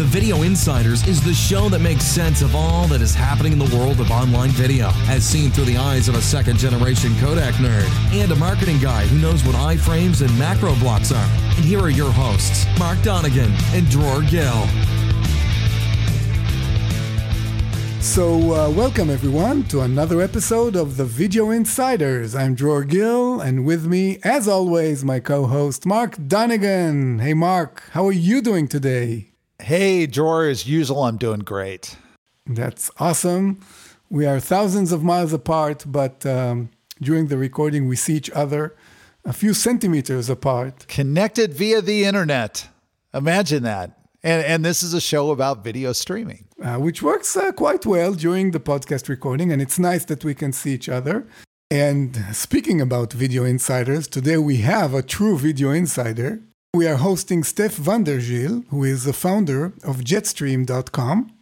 The Video Insiders is the show that makes sense of all that is happening in the world of online video, as seen through the eyes of a second generation codec nerd and a marketing guy who knows what iframes and macro blocks are. And here are your hosts, Mark Donnigan and Dror Gill. So, uh, welcome everyone to another episode of the Video Insiders. I'm Dror Gill, and with me, as always, my co host, Mark Donnigan. Hey, Mark, how are you doing today? Hey, Dror, as usual, I'm doing great. That's awesome. We are thousands of miles apart, but um, during the recording, we see each other a few centimeters apart. Connected via the internet. Imagine that. And, and this is a show about video streaming. Uh, which works uh, quite well during the podcast recording, and it's nice that we can see each other. And speaking about video insiders, today we have a true video insider. We are hosting Stef van der Ziel, who is the founder of Jet-Stream.com.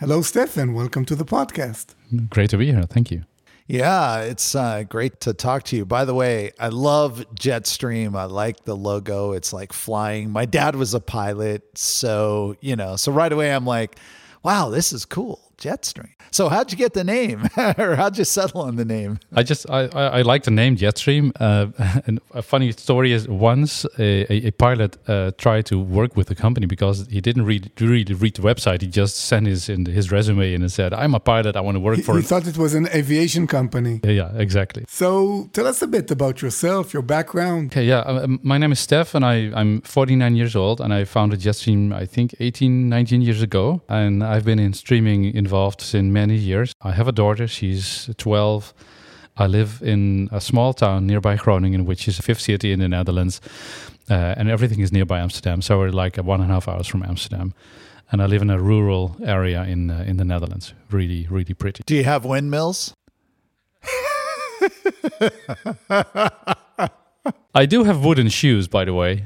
Hello, Stef, and welcome to the podcast. Great to be here. Thank you. Yeah, it's uh, great to talk to you. By the way, I love Jet-Stream. I like the logo. It's like flying. My dad was a pilot. So, you know, so right away I'm like, wow, this is cool. Jet-Stream. So how'd you get the name, or how'd you settle on the name? I just I, I, I like the name Jet-Stream. Uh, and a funny story is once a, a, a pilot uh, tried to work with the company because he didn't read really read the website. He just sent his in his resume and said, "I'm a pilot. I want to work He, for." he thought it was an aviation company. yeah, yeah, exactly. So tell us a bit about yourself, your background. Okay, yeah. uh, Um, my name is Stef, and I, I'm 49 years old, and I founded Jet-Stream, I think, 18, 19 years ago. And I've been in streaming involved since many years. I have a daughter, she's 12. I live in a small town nearby Groningen, which is a fifth city in the Netherlands. Uh, and everything is nearby Amsterdam. So we're like one and a half hours from Amsterdam. And I live in a rural area in, uh, in the Netherlands. Really, really pretty. Do you have windmills? I do have wooden shoes, by the way.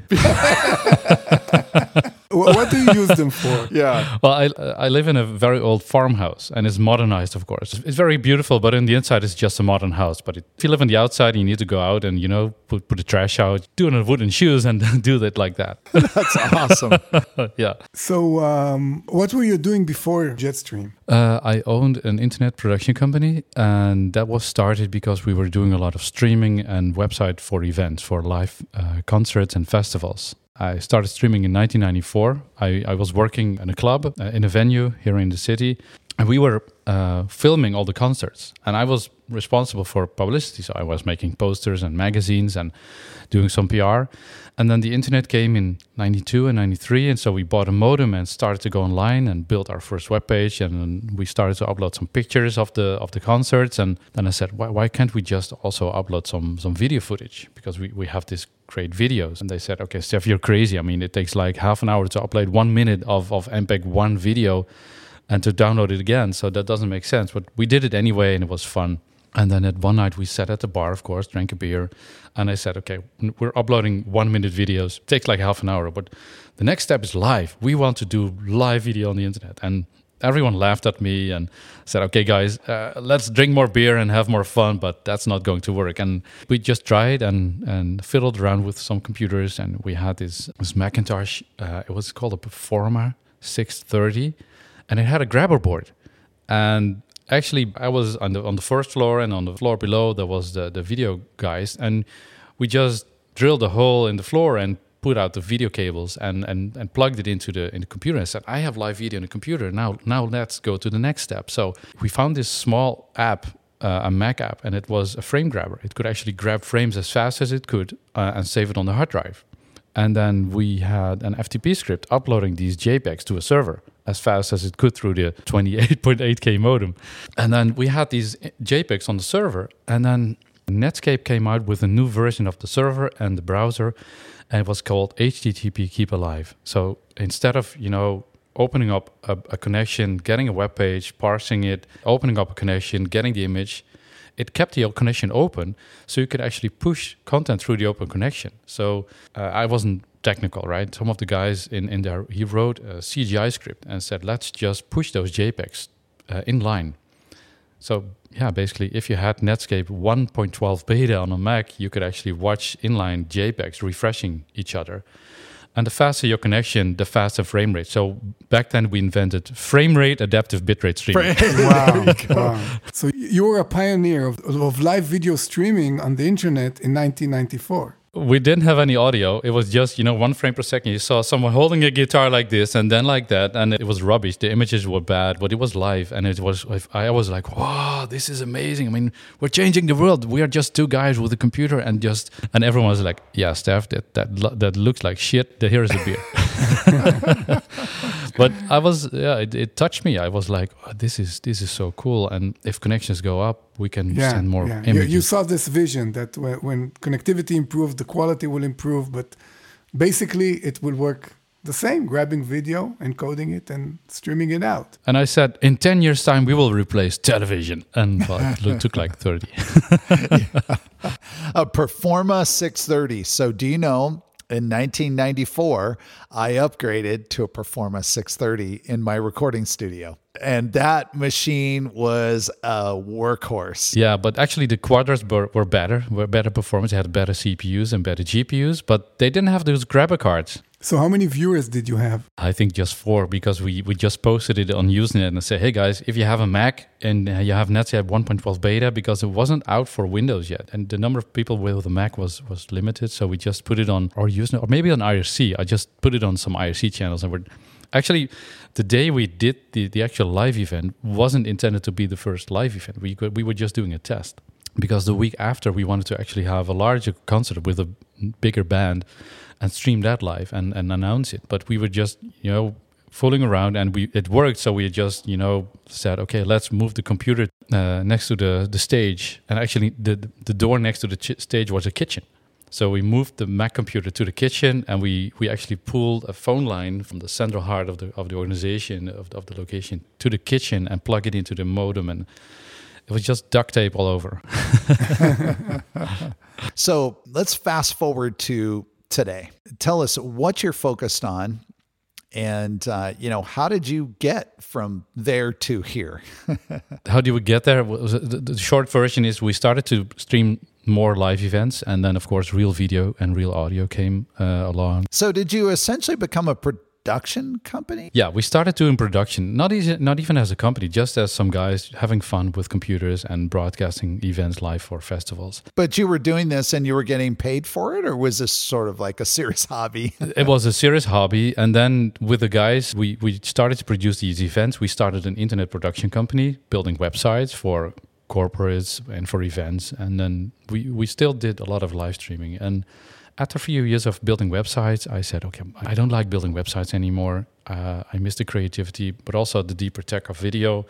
Wh- What do you use them for? Yeah. Well, I I live in a very old farmhouse, and it's modernized, of course. It's very beautiful, but in the inside, it's just a modern house. But if you live on the outside, you need to go out and you know put put the trash out, do it on wooden shoes, and do it like that. That's awesome. yeah. So, um, what were you doing before Jet-Stream? Uh, I owned an internet production company, and that was started because we were doing a lot of streaming and website for events, for live uh, concerts and festivals. I started streaming in 1994. I, I was working in a club, uh, in a venue here in the city, and we were uh, filming all the concerts. And I was responsible for publicity, so I was making posters and magazines and doing some PR. And then the internet came in 92 and 93, and so we bought a modem and started to go online and built our first webpage. And we started to upload some pictures of the of the concerts. And then I said, why, why can't we just also upload some some video footage because we, we have this great videos? And they said, okay, Stef, you're crazy. I mean, it takes like half an hour to upload one minute of of MPEG one video and to download it again. So that doesn't make sense. But we did it anyway, and it was fun. And then at one night we sat at the bar, of course, drank a beer, and I said, "Okay, we're uploading one-minute videos. It takes like half an hour, but the next step is live. We want to do live video on the internet." And everyone laughed at me and said, "Okay, guys, uh, let's drink more beer and have more fun." But that's not going to work. And we just tried and and fiddled around with some computers, and we had this this Macintosh. Uh, it was called a Performa 630, and it had a grabber board. And actually, I was on the on the first floor, and on the floor below there was the the video guys, and we just drilled a hole in the floor and put out the video cables and and and plugged it into the in the computer. And said, I have live video in the computer now. Now let's go to the next step. So we found this small app. Uh, a Mac app, and it was a frame grabber. It could actually grab frames as fast as it could uh, and save it on the hard drive. And then we had an FTP script uploading these JPEGs to a server as fast as it could through the 28.8K modem. And then we had these JPEGs on the server. And then Netscape came out with a new version of the server and the browser, and it was called HTTP Keep Alive. So instead of, you know, opening up a, a connection, getting a web page, parsing it, opening up a connection, getting the image, it kept the connection open so you could actually push content through the open connection. So uh, I wasn't technical, right? Some of the guys in, in there, he wrote a CGI script and said, let's just push those JPEGs uh, in line. So yeah, basically, if you had Netscape 1.12 beta on a Mac, you could actually watch inline JPEGs refreshing each other. And the faster your connection, the faster frame rate. So back then we invented frame rate adaptive bitrate streaming. wow, wow. So you were a pioneer of, of live video streaming on the internet in 1994 we didn't have any audio. It was just, you know, one frame per second. You saw someone holding a guitar like this and then like that. And it was rubbish. The images were bad, but it was live. And it was, I was like, wow, this is amazing. I mean, we're changing the world. We are just two guys with a computer and just, and everyone was like, yeah, Stef, that, that, that looks like shit. Here is a beer. but I was, yeah, it, it, touched me. I was like, oh, this is, this is so cool. And if connections go up, we can yeah, send more yeah. images. You, you, saw this vision that when, when connectivity improves, the quality will improve, but basically it will work the same grabbing video encoding it and streaming it out and i said in 10 years time we will replace television and well, it took like 30 a uh, performa 630 so do you know in 1994, I upgraded to a Performa 630 in my recording studio. And that machine was a workhorse. Yeah, but actually the Quadras were, were better, were better performance. They had better CPUs and better GPUs, but they didn't have those grabber cards. So how many viewers did you have? I think just four because we, we just posted it on Usenet and said, hey guys, if you have a Mac and you have Netscape 1.12 beta because it wasn't out for Windows yet, and the number of people with a Mac was was limited, so we just put it on our Usenet or maybe on IRC. I just put it on some IRC channels and we're actually the day we did the, the actual live event wasn't intended to be the first live event. We we were just doing a test because the week after we wanted to actually have a larger concert with a bigger band and stream that live and, and announce it. But we were just, you know, fooling around and we it worked. So we just, you know, said, okay, let's move the computer uh, next to the, the stage. And actually, the, the door next to the ch- stage was a kitchen. So we moved the Mac computer to the kitchen, and we, we actually pulled a phone line from the central heart of the of the organization of the, of the location to the kitchen and plug it into the modem, and it was just duct tape all over. so let's fast forward to today. Tell us what you're focused on and uh, you know how did you get from there to here? How did we get there? The short version is we started to stream more live events and then of course real video and real audio came uh, along. So did you essentially become a production company? Yeah, we started doing production, not easy, not even as a company, just as some guys having fun with computers and broadcasting events live for festivals. But you were doing this and you were getting paid for it, or was this sort of like a serious hobby? it was a serious hobby, and then with the guys, we we started to produce these events. We started an internet production company, building websites for corporates and for events, and then we we still did a lot of live streaming and after a few years of building websites, I said, okay, I don't like building websites anymore. Uh, I miss the creativity, but also the deeper tech of video.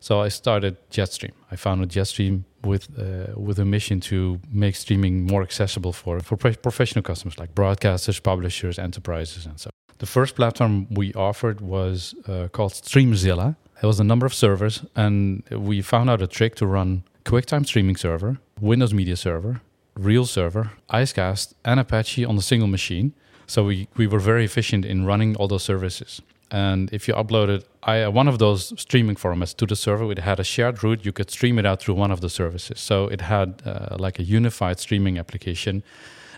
So I started Jet-Stream. I founded Jet-Stream with uh, with a mission to make streaming more accessible for for professional customers like broadcasters, publishers, enterprises, and so. The first platform we offered was uh, called Streamzilla. It was a number of servers, and we found out a trick to run QuickTime streaming server, Windows Media Server, real server, Icecast, and Apache on a single machine. So we, we were very efficient in running all those services. And if you uploaded I, one of those streaming formats to the server, it had a shared root. You could stream it out through one of the services. So it had uh, like a unified streaming application.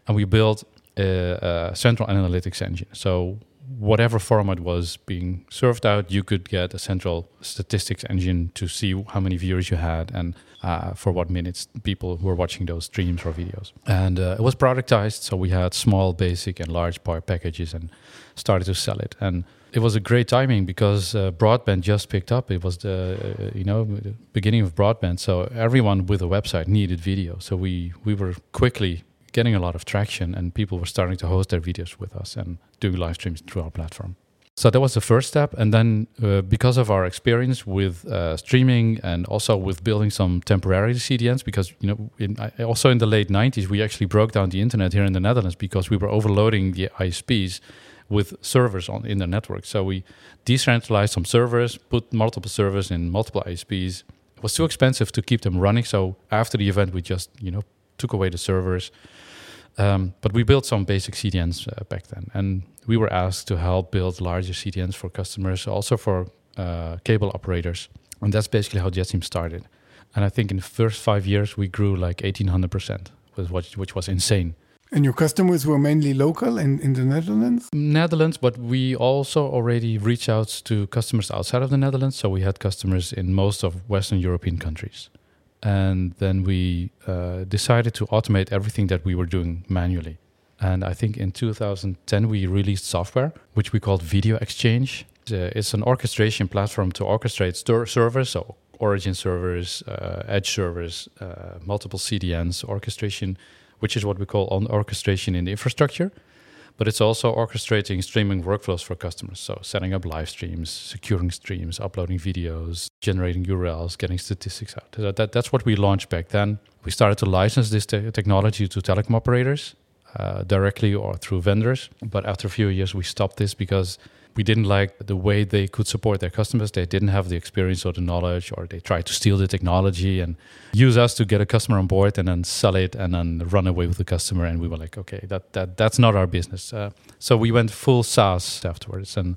And we built a, a central analytics engine. So whatever format was being served out, you could get a central statistics engine to see how many viewers you had and uh, for what minutes people were watching those streams or videos. And uh, it was productized, so we had small, basic, and large part packages and started to sell it. And it was a great timing because uh, broadband just picked up. It was the uh, you know the beginning of broadband, so everyone with a website needed video. So we we were quickly getting a lot of traction, and people were starting to host their videos with us and doing live streams through our platform. So that was the first step, and then uh, because of our experience with uh, streaming and also with building some temporary CDNs, because you know, in, also in the late '90s, we actually broke down the internet here in the Netherlands because we were overloading the ISPs with servers on in the network. So we decentralized some servers, put multiple servers in multiple ISPs. It was too expensive to keep them running, so after the event, we just you know took away the servers um, but we built some basic CDNs uh, back then, and we were asked to help build larger CDNs for customers, also for uh, cable operators, and that's basically how Jet-Stream started. And I think in the first five years we grew like 1800 percent, which which was insane. And your customers were mainly local and in the Netherlands? Netherlands, but we also already reach out to customers outside of the Netherlands. So we had customers in most of Western European countries. And then we uh, decided to automate everything that we were doing manually. And I think in 2010 we released software, which we called Video Exchange. Uh, it's an orchestration platform to orchestrate servers, so origin servers, uh, edge servers, uh, multiple CDNs, orchestration which is what we call on orchestration in the infrastructure. But it's also orchestrating streaming workflows for customers. So setting up live streams, securing streams, uploading videos, generating URLs, getting statistics out. That, that, that's what we launched back then. We started to license this te- technology to telecom operators uh, directly or through vendors. But after a few years, we stopped this because we didn't like the way they could support their customers. They didn't have the experience or the knowledge, or they tried to steal the technology and use us to get a customer on board and then sell it and then run away with the customer. And we were like, okay, that that that's not our business. Uh, so we went full SaaS afterwards and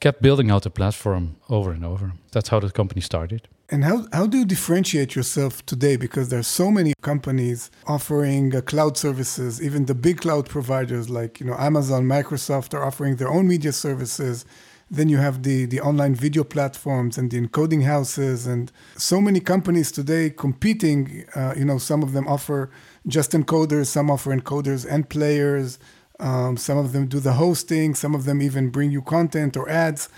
kept building out the platform over and over. That's how the company started. And how, how do you differentiate yourself today? Because there's so many companies offering uh, cloud services, even the big cloud providers like you know Amazon, Microsoft are offering their own media services. Then you have the, the online video platforms and the encoding houses, and so many companies today competing. Uh, you know, some of them offer just encoders, some offer encoders and players. Um, some of them do the hosting, some of them even bring you content or ads.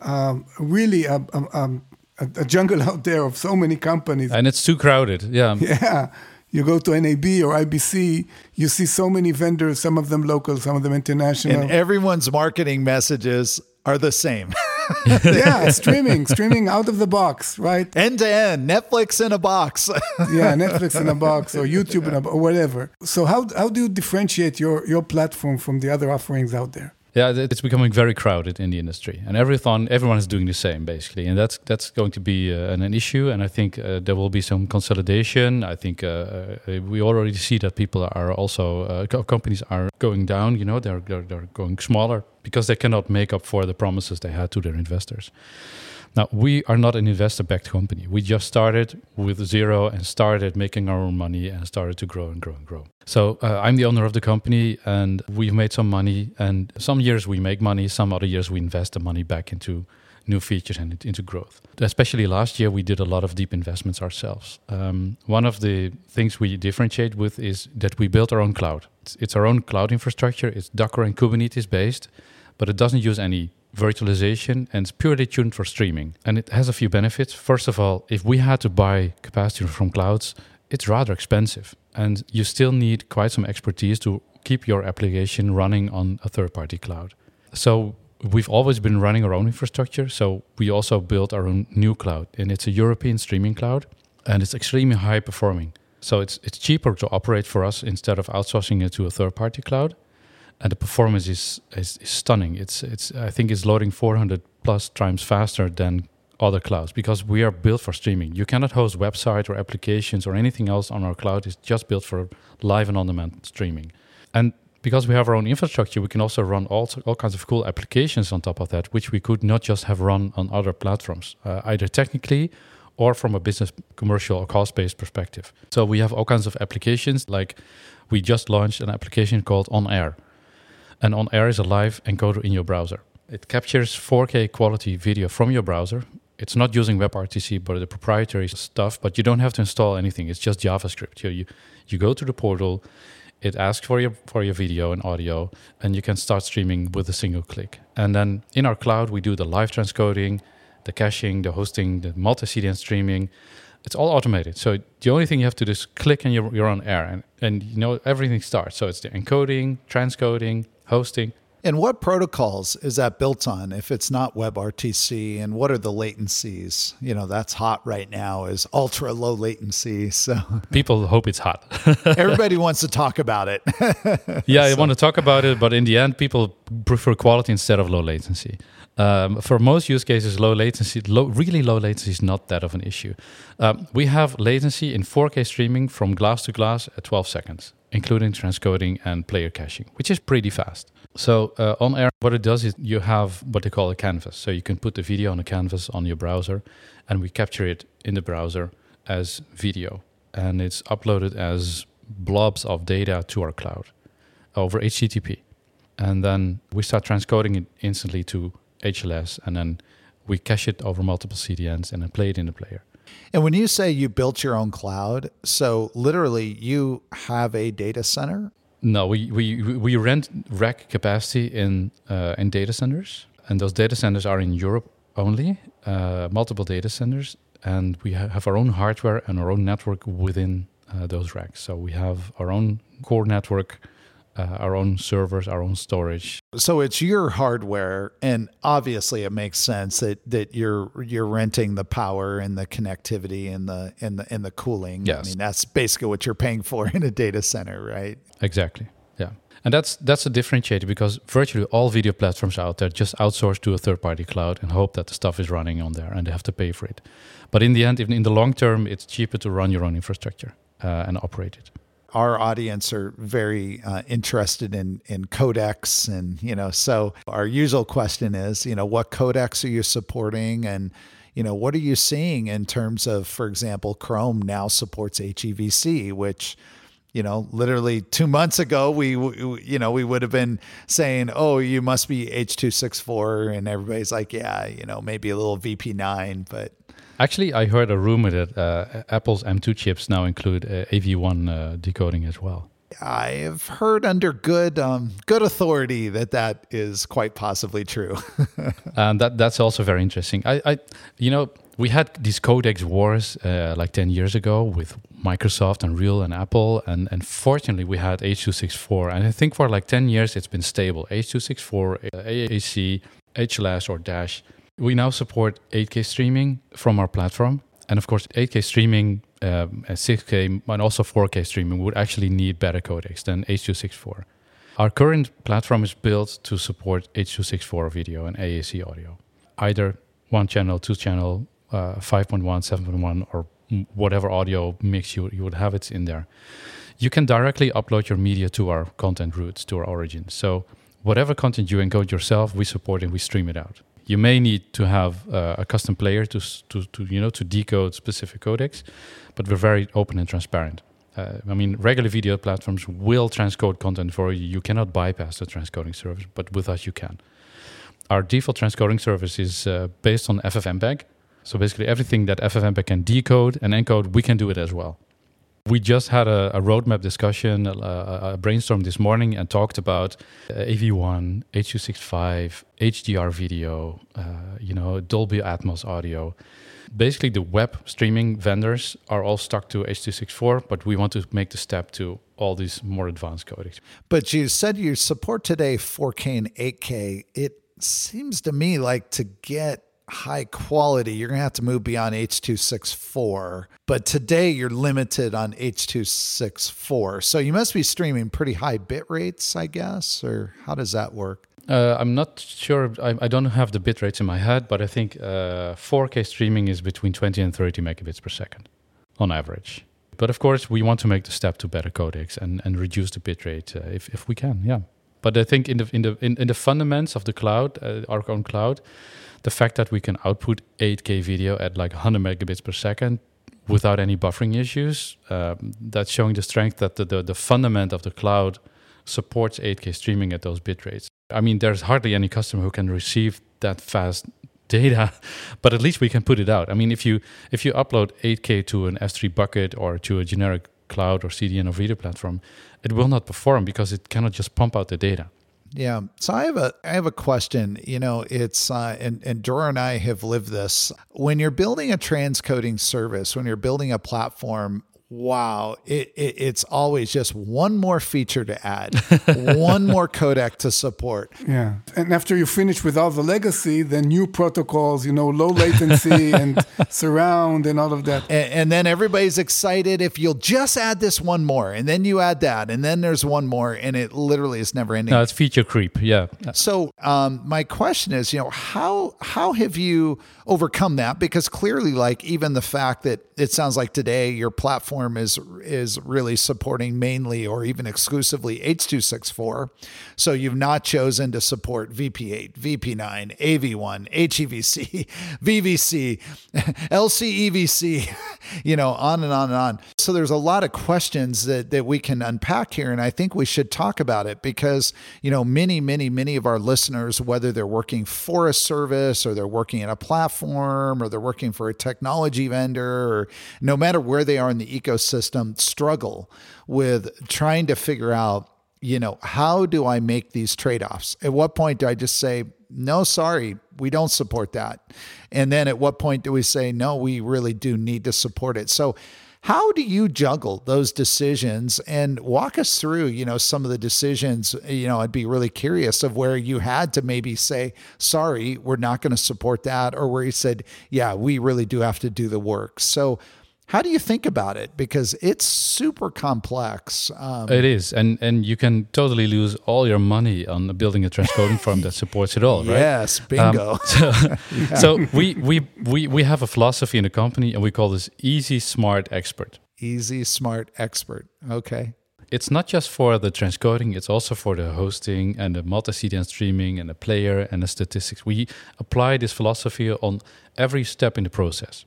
Um, really, a, a, a a, a, jungle out there of so many companies. And it's too crowded. Yeah. Yeah. You go to NAB or IBC, you see so many vendors, some of them local, some of them international. And everyone's marketing messages are the same. yeah, streaming, streaming out of the box, right? End to end, Netflix in a box. yeah, Netflix in a box or YouTube in a or whatever. So how how do you differentiate your your platform from the other offerings out there? Yeah, it's becoming very crowded in the industry, and everyone everyone is doing the same basically, and that's that's going to be uh, an, an, issue. And I think uh, there will be some consolidation. I think uh, uh we already see that people are also uh, companies are going down. You know, they're, they're they're going smaller because they cannot make up for the promises they had to their investors. Now, we are not an investor backed company. We just started with zero and started making our own money and started to grow and grow and grow. So, uh, I'm the owner of the company and we've made some money. And some years we make money, some other years we invest the money back into new features and into growth. Especially last year, we did a lot of deep investments ourselves. Um, one of the things we differentiate with is that we built our own cloud. It's, it's our own cloud infrastructure, it's Docker and Kubernetes based, but it doesn't use any virtualization and it's purely tuned for streaming. And it has a few benefits. First of all, if we had to buy capacity from clouds, it's rather expensive. And you still need quite some expertise to keep your application running on a third party cloud. So we've always been running our own infrastructure. So we also built our own new cloud, and it's a European streaming cloud, and it's extremely high performing. So it's it's cheaper to operate for us instead of outsourcing it to a third party cloud and the performance is, is, is stunning. It's it's I think it's loading 400 plus times faster than other clouds because we are built for streaming. You cannot host website or applications or anything else on our cloud. It's just built for live and on-demand streaming. And because we have our own infrastructure, we can also run all, all kinds of cool applications on top of that, which we could not just have run on other platforms, uh, either technically or from a business, commercial, or cost-based perspective. So we have all kinds of applications. Like we just launched an application called On Air and on air is a live encoder in your browser. It captures 4K quality video from your browser. It's not using WebRTC, but the proprietary stuff. But you don't have to install anything. It's just JavaScript. You, you, you go to the portal, it asks for your for your video and audio, and you can start streaming with a single click. And then in our cloud, we do the live transcoding, the caching, the hosting, the multi-CDN streaming. It's all automated. So the only thing you have to do is click and you're, you're on air, and, and you know everything starts. So it's the encoding, transcoding, hosting. And what protocols is that built on if it's not WebRTC? And what are the latencies? You know, that's hot right now is ultra low latency. So people hope it's hot. Everybody wants to talk about it. yeah, so. I want to talk about it, but in the end, people prefer quality instead of low latency. Um, for most use cases, low latency, low, really low latency is not that of an issue. Um, we have latency in 4K streaming from glass to glass at 12 seconds including transcoding and player caching, which is pretty fast. So uh, on air, what it does is you have what they call a canvas. So you can put the video on a canvas on your browser, and we capture it in the browser as video, and it's uploaded as blobs of data to our cloud over HTTP. And then we start transcoding it instantly to HLS, and then we cache it over multiple CDNs and then play it in the player. And when you say you built your own cloud, so literally you have a data center? No, we we we rent rack capacity in uh, in data centers, and those data centers are in Europe only, uh, multiple data centers, and we ha- have our own hardware and our own network within uh, those racks. So we have our own core network uh, our own servers, our own storage. So it's your hardware, and obviously it makes sense that that you're you're renting the power and the connectivity and the and the and the cooling. Yes. I mean that's basically what you're paying for in a data center, right? Exactly. Yeah. And that's that's a differentiator because virtually all video platforms out there just outsource to a third party cloud and hope that the stuff is running on there and they have to pay for it. But in the end, in the long term, it's cheaper to run your own infrastructure uh, and operate it our audience are very uh, interested in in codecs and you know so our usual question is you know what codecs are you supporting? And you know what are you seeing in terms of for example chrome now supports hevc which you know literally 2 months ago we you know we would have been saying oh you must be h264 and everybody's like yeah you know maybe a little vp9 but Actually, I heard a rumor that uh, Apple's M2 chips now include uh, AV1 uh, decoding as well. I've heard under good um, good authority that that is quite possibly true. and that that's also very interesting. I, I you know, we had these codecs wars uh, like 10 years ago with Microsoft and Real and Apple. And, and fortunately, we had H.264. And I think for like 10 years, it's been stable. H.264, AAC, HLS, or Dash we now support 8K streaming from our platform. And of course, 8K streaming, um, 6K, and also 4K streaming would actually need better codecs than H.264. Our current platform is built to support H.264 video and AAC audio, either one channel, two channel, uh, 5.1, 7.1, or whatever audio mix you, you would have it in there. You can directly upload your media to our content roots, to our origins. So whatever content you encode yourself, we support and we stream it out you may need to have uh, a custom player to, to, to, you know to decode specific codecs, but we're very open and transparent. Uh, I mean, regular video platforms will transcode content for you. You cannot bypass the transcoding service, but with us you can. Our default transcoding service is uh, based on FFmpeg. So basically, everything that FFmpeg can decode and encode, we can do it as well. We just had a, a roadmap discussion, a, a, brainstorm this morning, and talked about uh, AV1, H.265, HDR video, uh, you know, Dolby Atmos audio. Basically, the web streaming vendors are all stuck to H.264, but we want to make the step to all these more advanced codecs. But you said you support today 4K and 8K. It seems to me like to get high quality, you're going to have to move beyond H.264. But today you're limited on H.264. So you must be streaming pretty high bit rates, I guess, or how does that work? Uh, I'm not sure. I, I, don't have the bit rates in my head, but I think uh, 4K streaming is between 20 and 30 megabits per second on average. But of course, we want to make the step to better codecs and, and reduce the bit rate uh, if, if we can. Yeah. But I think in the in the in, in the fundamentals of the cloud, uh, our own cloud, the fact that we can output 8K video at like 100 megabits per second without any buffering issues, um, that's showing the strength that the, the, the fundament of the cloud supports 8K streaming at those bit rates. I mean, there's hardly any customer who can receive that fast data, but at least we can put it out. I mean, if you if you upload 8K to an S3 bucket or to a generic cloud or CDN or video platform, it will not perform because it cannot just pump out the data. Yeah. So I have a I have a question. You know, it's uh, and and Dror and I have lived this. When you're building a transcoding service, when you're building a platform, wow, it, it, it's always just one more feature to add, one more codec to support. Yeah. And after you finish with all the legacy, then new protocols, you know, low latency and surround and all of that. And, and, then everybody's excited if you'll just add this one more, and then you add that, and then there's one more, and it literally is never ending. No, it's feature creep. Yeah. So um, my question is, you know, how how have you overcome that? Because clearly, like even the fact that it sounds like today your platform is is really supporting mainly or even exclusively H.264. So you've not chosen to support VP8, VP9, AV1, HEVC, VVC, LCEVC, you know, on and on and on. So there's a lot of questions that that we can unpack here and I think we should talk about it because, you know, many many many of our listeners whether they're working for a service or they're working in a platform or they're working for a technology vendor or no matter where they are in the ecosystem, struggle with trying to figure out, you know, how do I make these trade offs? At what point do I just say, no, sorry, we don't support that? And then at what point do we say, no, we really do need to support it? So, how do you juggle those decisions and walk us through, you know, some of the decisions, you know, I'd be really curious of where you had to maybe say, sorry, we're not going to support that, or where you said, yeah, we really do have to do the work. So, how do you think about it? Because it's super complex. Um, it is, and and you can totally lose all your money on building a transcoding firm that supports it all, right? Yes, bingo. Um, so, yeah. so we, we we we have a philosophy in the company, and we call this easy, smart, expert. Easy, smart, expert. Okay. It's not just for the transcoding; it's also for the hosting and the multi-CDN streaming and the player and the statistics. We apply this philosophy on every step in the process.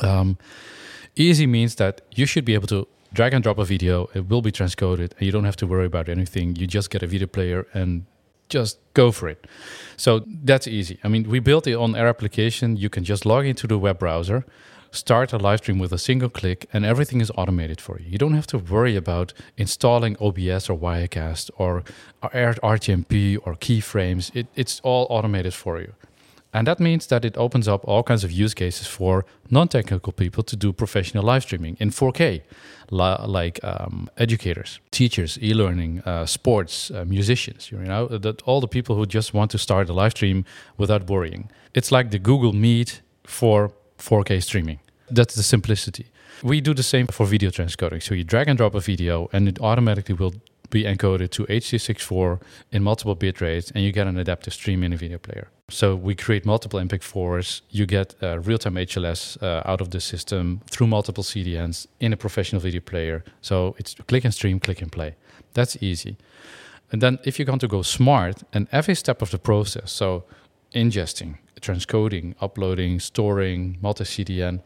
Um, easy means that you should be able to drag and drop a video. It will be transcoded, and you don't have to worry about anything. You just get a video player and just go for it. So that's easy. I mean, we built it on our application. You can just log into the web browser, start a live stream with a single click, and everything is automated for you. You don't have to worry about installing OBS or Wirecast or RTMP or keyframes. It, it's all automated for you. And that means that it opens up all kinds of use cases for non technical people to do professional live streaming in 4K, like um, educators, teachers, e learning, uh, sports, uh, musicians, you know, that all the people who just want to start a live stream without worrying. It's like the Google Meet for 4K streaming. That's the simplicity. We do the same for video transcoding. So you drag and drop a video, and it automatically will be encoded to H.264 in multiple bit rates, and you get an adaptive stream in a video player. So we create multiple MPEG-4s. You get uh, real-time HLS uh, out of the system through multiple CDNs in a professional video player. So it's click and stream, click and play. That's easy. And then if you want to go smart, and every step of the process, so ingesting, transcoding, uploading, storing, multi-CDN,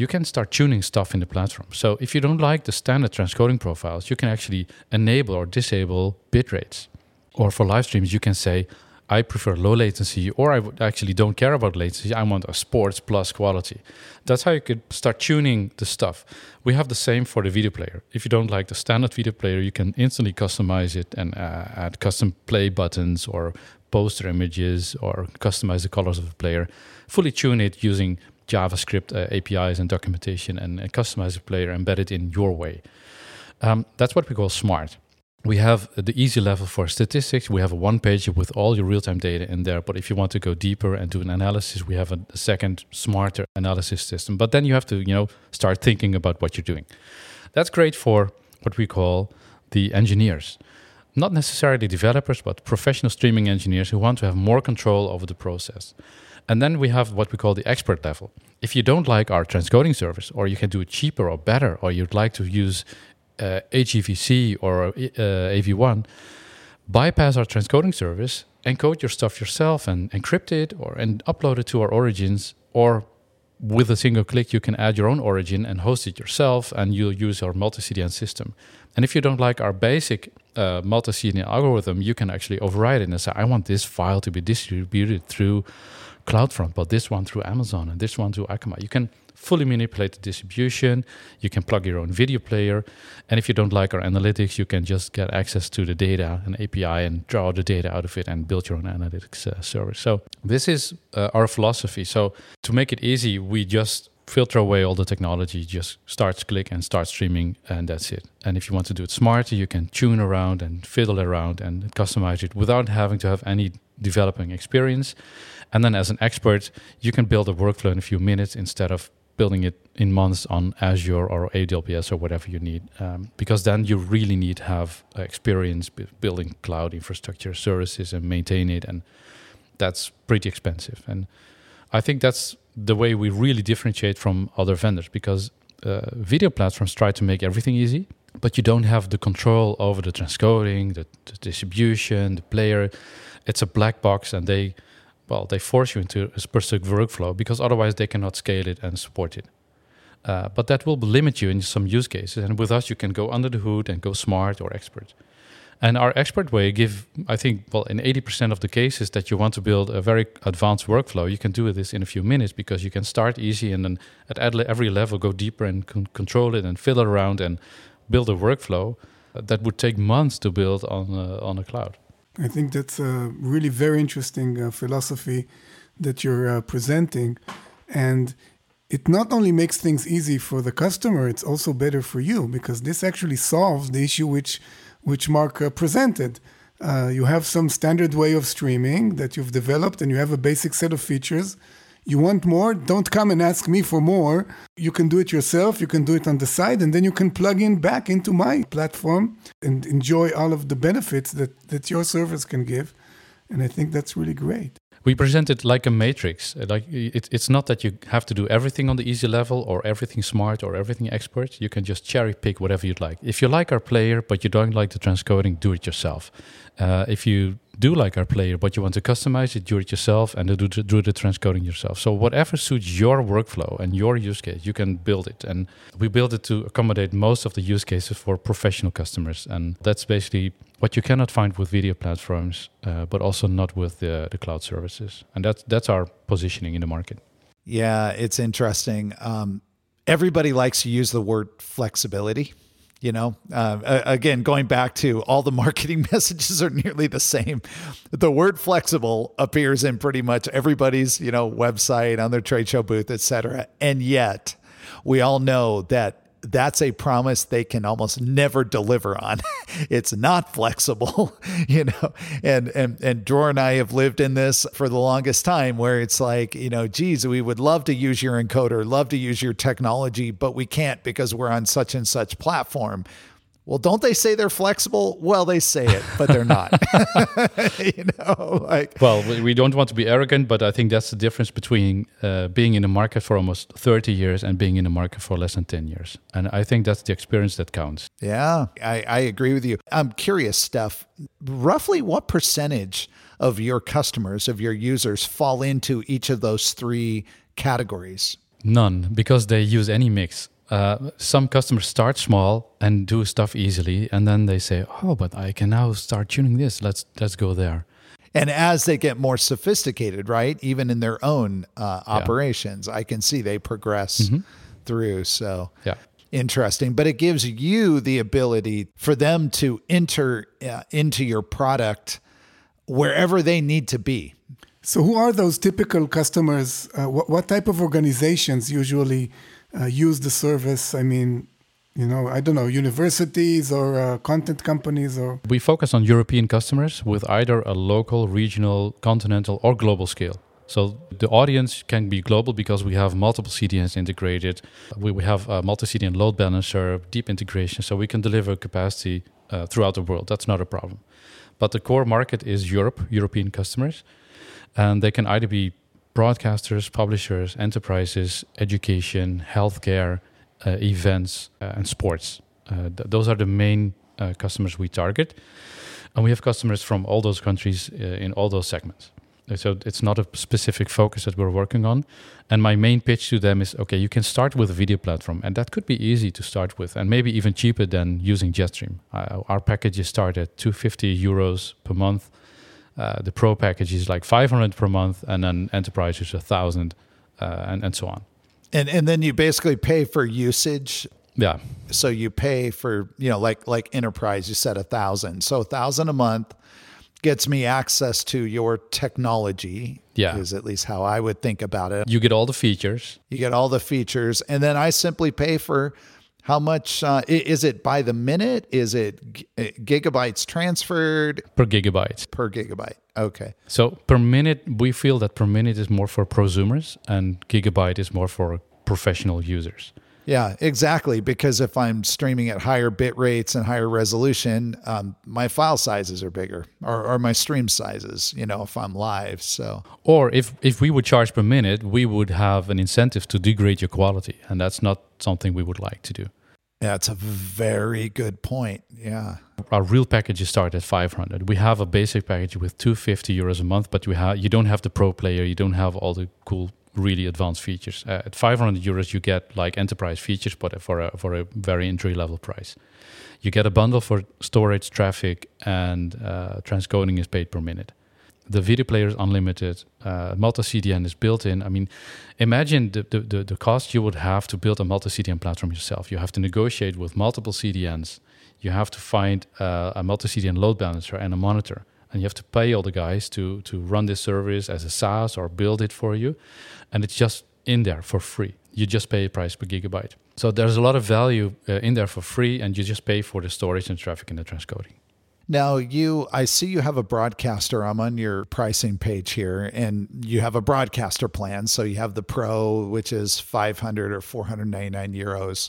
you can start tuning stuff in the platform. So if you don't like the standard transcoding profiles, you can actually enable or disable bit rates. Or for live streams, you can say, I prefer low latency, or I actually don't care about latency. I want a sports plus quality. That's how you could start tuning the stuff. We have the same for the video player. If you don't like the standard video player, you can instantly customize it and uh, add custom play buttons or poster images or customize the colors of the player. Fully tune it using JavaScript uh, APIs and documentation and, customize the player, embedded in your way. Um, that's what we call smart. We have the easy level for statistics. We have a one page with all your real time data in there. But if you want to go deeper and do an analysis, we have a, a second, smarter analysis system. But then you have to, you know, start thinking about what you're doing. That's great for what we call the engineers not necessarily developers, but professional streaming engineers who want to have more control over the process. And then we have what we call the expert level. If you don't like our transcoding service, or you can do it cheaper or better, or you'd like to use uh, HEVC or uh, AV1, bypass our transcoding service, encode your stuff yourself and encrypt it or and upload it to our origins or with a single click you can add your own origin and host it yourself and you'll use our multi-CDN system. And if you don't like our basic uh, multi-CDN algorithm, you can actually override it and say, I want this file to be distributed through CloudFront, but this one through Amazon and this one through Akamai. You can fully manipulate the distribution. You can plug your own video player. And if you don't like our analytics, you can just get access to the data and API and draw the data out of it and build your own analytics uh, service. So this is uh, our philosophy. So to make it easy, we just filter away all the technology, just starts click and start streaming, and that's it. And if you want to do it smarter, you can tune around and fiddle around and customize it without having to have any developing experience. And then as an expert, you can build a workflow in a few minutes instead of building it in months on Azure or AWS or whatever you need, um, because then you really need to have experience building cloud infrastructure services and maintain it, and that's pretty expensive. And I think that's the way we really differentiate from other vendors because uh, video platforms try to make everything easy, but you don't have the control over the transcoding, the, the distribution, the player. It's a black box, and they, well, they force you into a specific workflow because otherwise they cannot scale it and support it. Uh, but that will limit you in some use cases, and with us you can go under the hood and go smart or expert. And our expert way give, I think, well, in 80% of the cases that you want to build a very advanced workflow, you can do this in a few minutes because you can start easy and then at every level go deeper and con- control it and fiddle around and build a workflow that would take months to build on uh, on a cloud. I think that's a really very interesting uh, philosophy that you're uh, presenting, and it not only makes things easy for the customer, it's also better for you because this actually solves the issue which which Mark uh, presented. Uh, you have some standard way of streaming that you've developed, and you have a basic set of features. You want more? Don't come and ask me for more. You can do it yourself. You can do it on the side, and then you can plug in back into my platform and enjoy all of the benefits that, that your service can give. And I think that's really great we present it like a matrix. Like it, it's not that you have to do everything on the easy level or everything smart or everything expert. You can just cherry pick whatever you'd like. If you like our player but you don't like the transcoding, do it yourself. Uh, if you do like our player, but you want to customize it, do it yourself, and do, do the transcoding yourself. So whatever suits your workflow and your use case, you can build it. And we build it to accommodate most of the use cases for professional customers. And that's basically what you cannot find with video platforms, uh, but also not with the, the cloud services. And that's that's our positioning in the market. Yeah, it's interesting. Um, everybody likes to use the word flexibility you know uh, again going back to all the marketing messages are nearly the same. The word flexible appears in pretty much everybody's you know website on their trade show booth etc and yet we all know that that's a promise they can almost never deliver on. it's not flexible, you know. And and and Dror and I have lived in this for the longest time where it's like, you know, geez, we would love to use your encoder, love to use your technology, but we can't because we're on such and such platform. Well, don't they say they're flexible? Well, they say it, but they're not. you know, like well, we don't want to be arrogant, but I think that's the difference between uh, being in the market for almost 30 years and being in the market for less than 10 years. And I think that's the experience that counts. Yeah, I, I agree with you. I'm curious, Stef, roughly what percentage of your customers, of your users, fall into each of those three categories? None, because they use any mix uh, some customers start small and do stuff easily, and then they say, "Oh, but I can now start tuning this. Let's let's go there." And as they get more sophisticated, right, even in their own uh, operations, yeah. I can see they progress mm-hmm. through. So, yeah, interesting. But it gives you the ability for them to enter uh, into your product wherever they need to be. So, who are those typical customers? Uh, what, what type of organizations usually? Uh, use the service? I mean, you know, I don't know, universities or uh, content companies or? We focus on European customers with either a local, regional, continental, or global scale. So the audience can be global because we have multiple CDNs integrated. We, we have a multi-CDN load balancer, deep integration, so we can deliver capacity uh, throughout the world. That's not a problem. But the core market is Europe, European customers, and they can either be broadcasters, publishers, enterprises, education, healthcare, uh, events, uh, and sports. Uh, th- those are the main uh, customers we target. And we have customers from all those countries uh, in all those segments. So it's not a specific focus that we're working on. And my main pitch to them is okay, you can start with a video platform, and that could be easy to start with, and maybe even cheaper than using Jet-Stream. our packages start at 250 euros per month uh, the pro package is like 500 per month, and then enterprise is a thousand, uh, and and so on. And and then you basically pay for usage. Yeah. So you pay for you know like like enterprise. You said a thousand, so a thousand a month gets me access to your technology. Yeah. Is at least how I would think about it. You get all the features. You get all the features. And then I simply pay for how much uh, is it by the minute? Is it uh, gigabytes transferred? Per gigabyte. Per gigabyte. Okay. So per minute, we feel that per minute is more for prosumers and gigabyte is more for professional users. Yeah, exactly. Because if I'm streaming at higher bit rates and higher resolution, um, my file sizes are bigger, or, or my stream sizes. You know, if I'm live. So, or if if we would charge per minute, we would have an incentive to degrade your quality, and that's not something we would like to do. Yeah, it's a very good point. Yeah. Our real packages start at 500. We have a basic package with 250 euros a month, but you have you don't have the pro player, you don't have all the cool really advanced features. Uh, at 500 euros, you get like enterprise features, but for a, for a very entry level price. You get a bundle for storage, traffic, and uh, transcoding is paid per minute. The video player is unlimited. Uh, multi CDN is built in. I mean, imagine the, the, the, cost you would have to build a multi CDN platform yourself. You have to negotiate with multiple CDNs. You have to find uh, a multi CDN load balancer and a monitor and you have to pay all the guys to to run this service as a SaaS or build it for you, and it's just in there for free. You just pay a price per gigabyte. So there's a lot of value uh, in there for free, and you just pay for the storage and traffic and the transcoding. Now, you, I see you have a broadcaster. I'm on your pricing page here, and you have a broadcaster plan. So you have the Pro, which is 500 or 499 euros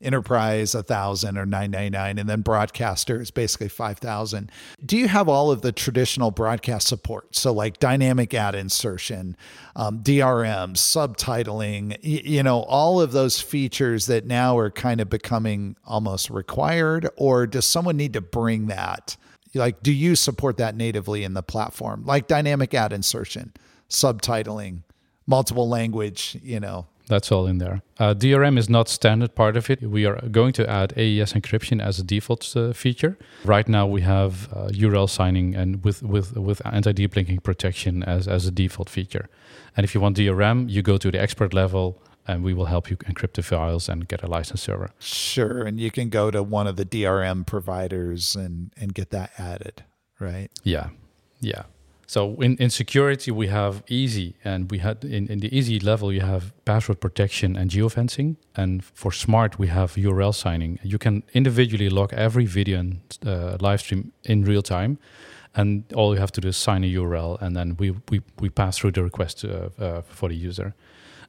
enterprise a thousand or 999 and then broadcaster is basically 5000 do you have all of the traditional broadcast support? So like dynamic ad insertion um, drm subtitling y- you know all of those features that now are kind of becoming almost required or does someone need to bring that? Like do you support that natively in the platform? Like dynamic ad insertion subtitling multiple language you know that's all in there. Uh, DRM is not standard part of it. We are going to add AES encryption as a default uh, feature. Right now, we have uh, URL signing and with with with anti-deep linking protection as as a default feature. And if you want DRM, you go to the expert level, and we will help you encrypt the files and get a license server. Sure, and you can go to one of the DRM providers and and get that added, right? Yeah, yeah. So in, in security, we have easy, and we had in, in the easy level, you have password protection and geofencing. And for smart, we have URL signing. You can individually log every video and uh, live stream in real time. And all you have to do is sign a URL, and then we, we, we pass through the request uh, uh, for the user.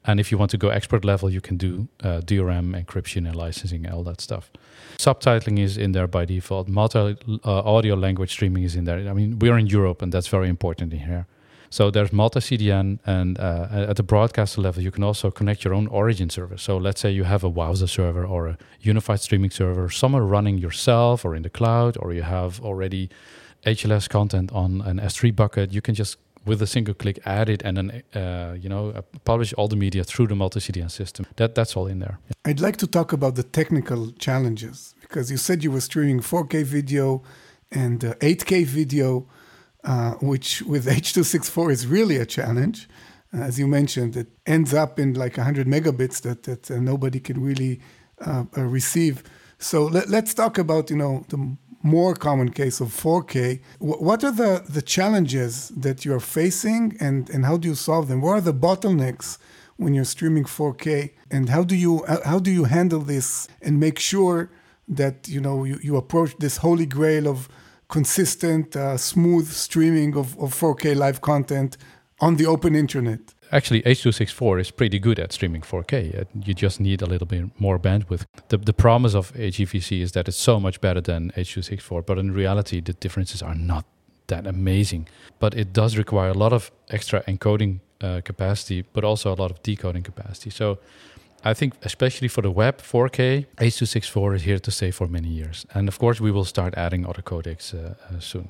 And if you want to go expert level, you can do uh, DRM, encryption, and licensing, and all that stuff. Subtitling is in there by default. Multi uh, audio language streaming is in there. I mean, we're in Europe, and that's very important in here. So there's multi CDN, and uh, at the broadcaster level, you can also connect your own origin server. So let's say you have a Wowza server or a unified streaming server, somewhere running yourself or in the cloud, or you have already HLS content on an S3 bucket. You can just with a single click add it and then uh, you know uh, publish all the media through the multi-CDN system. That that's all in there. I'd like to talk about the technical challenges because you said you were streaming 4K video and uh, 8K video, uh, which with H.264 is really a challenge. As you mentioned, it ends up in like 100 megabits that that uh, nobody can really uh, receive. So let, let's talk about you know the more common case of 4K. What are the, the challenges that you're facing and, and how do you solve them? What are the bottlenecks when you're streaming 4K? And how do you how do you handle this and make sure that you know you, you approach this holy grail of consistent, uh, smooth streaming of, of 4K live content on the open internet? Actually H.264 is pretty good at streaming 4K. You just need a little bit more bandwidth. The, the promise of HEVC is that it's so much better than H.264, but in reality, the differences are not that amazing. But it does require a lot of extra encoding uh, capacity, but also a lot of decoding capacity. So I think, especially for the web 4K, H.264 is here to stay for many years. And of course, we will start adding other codecs uh, uh, soon.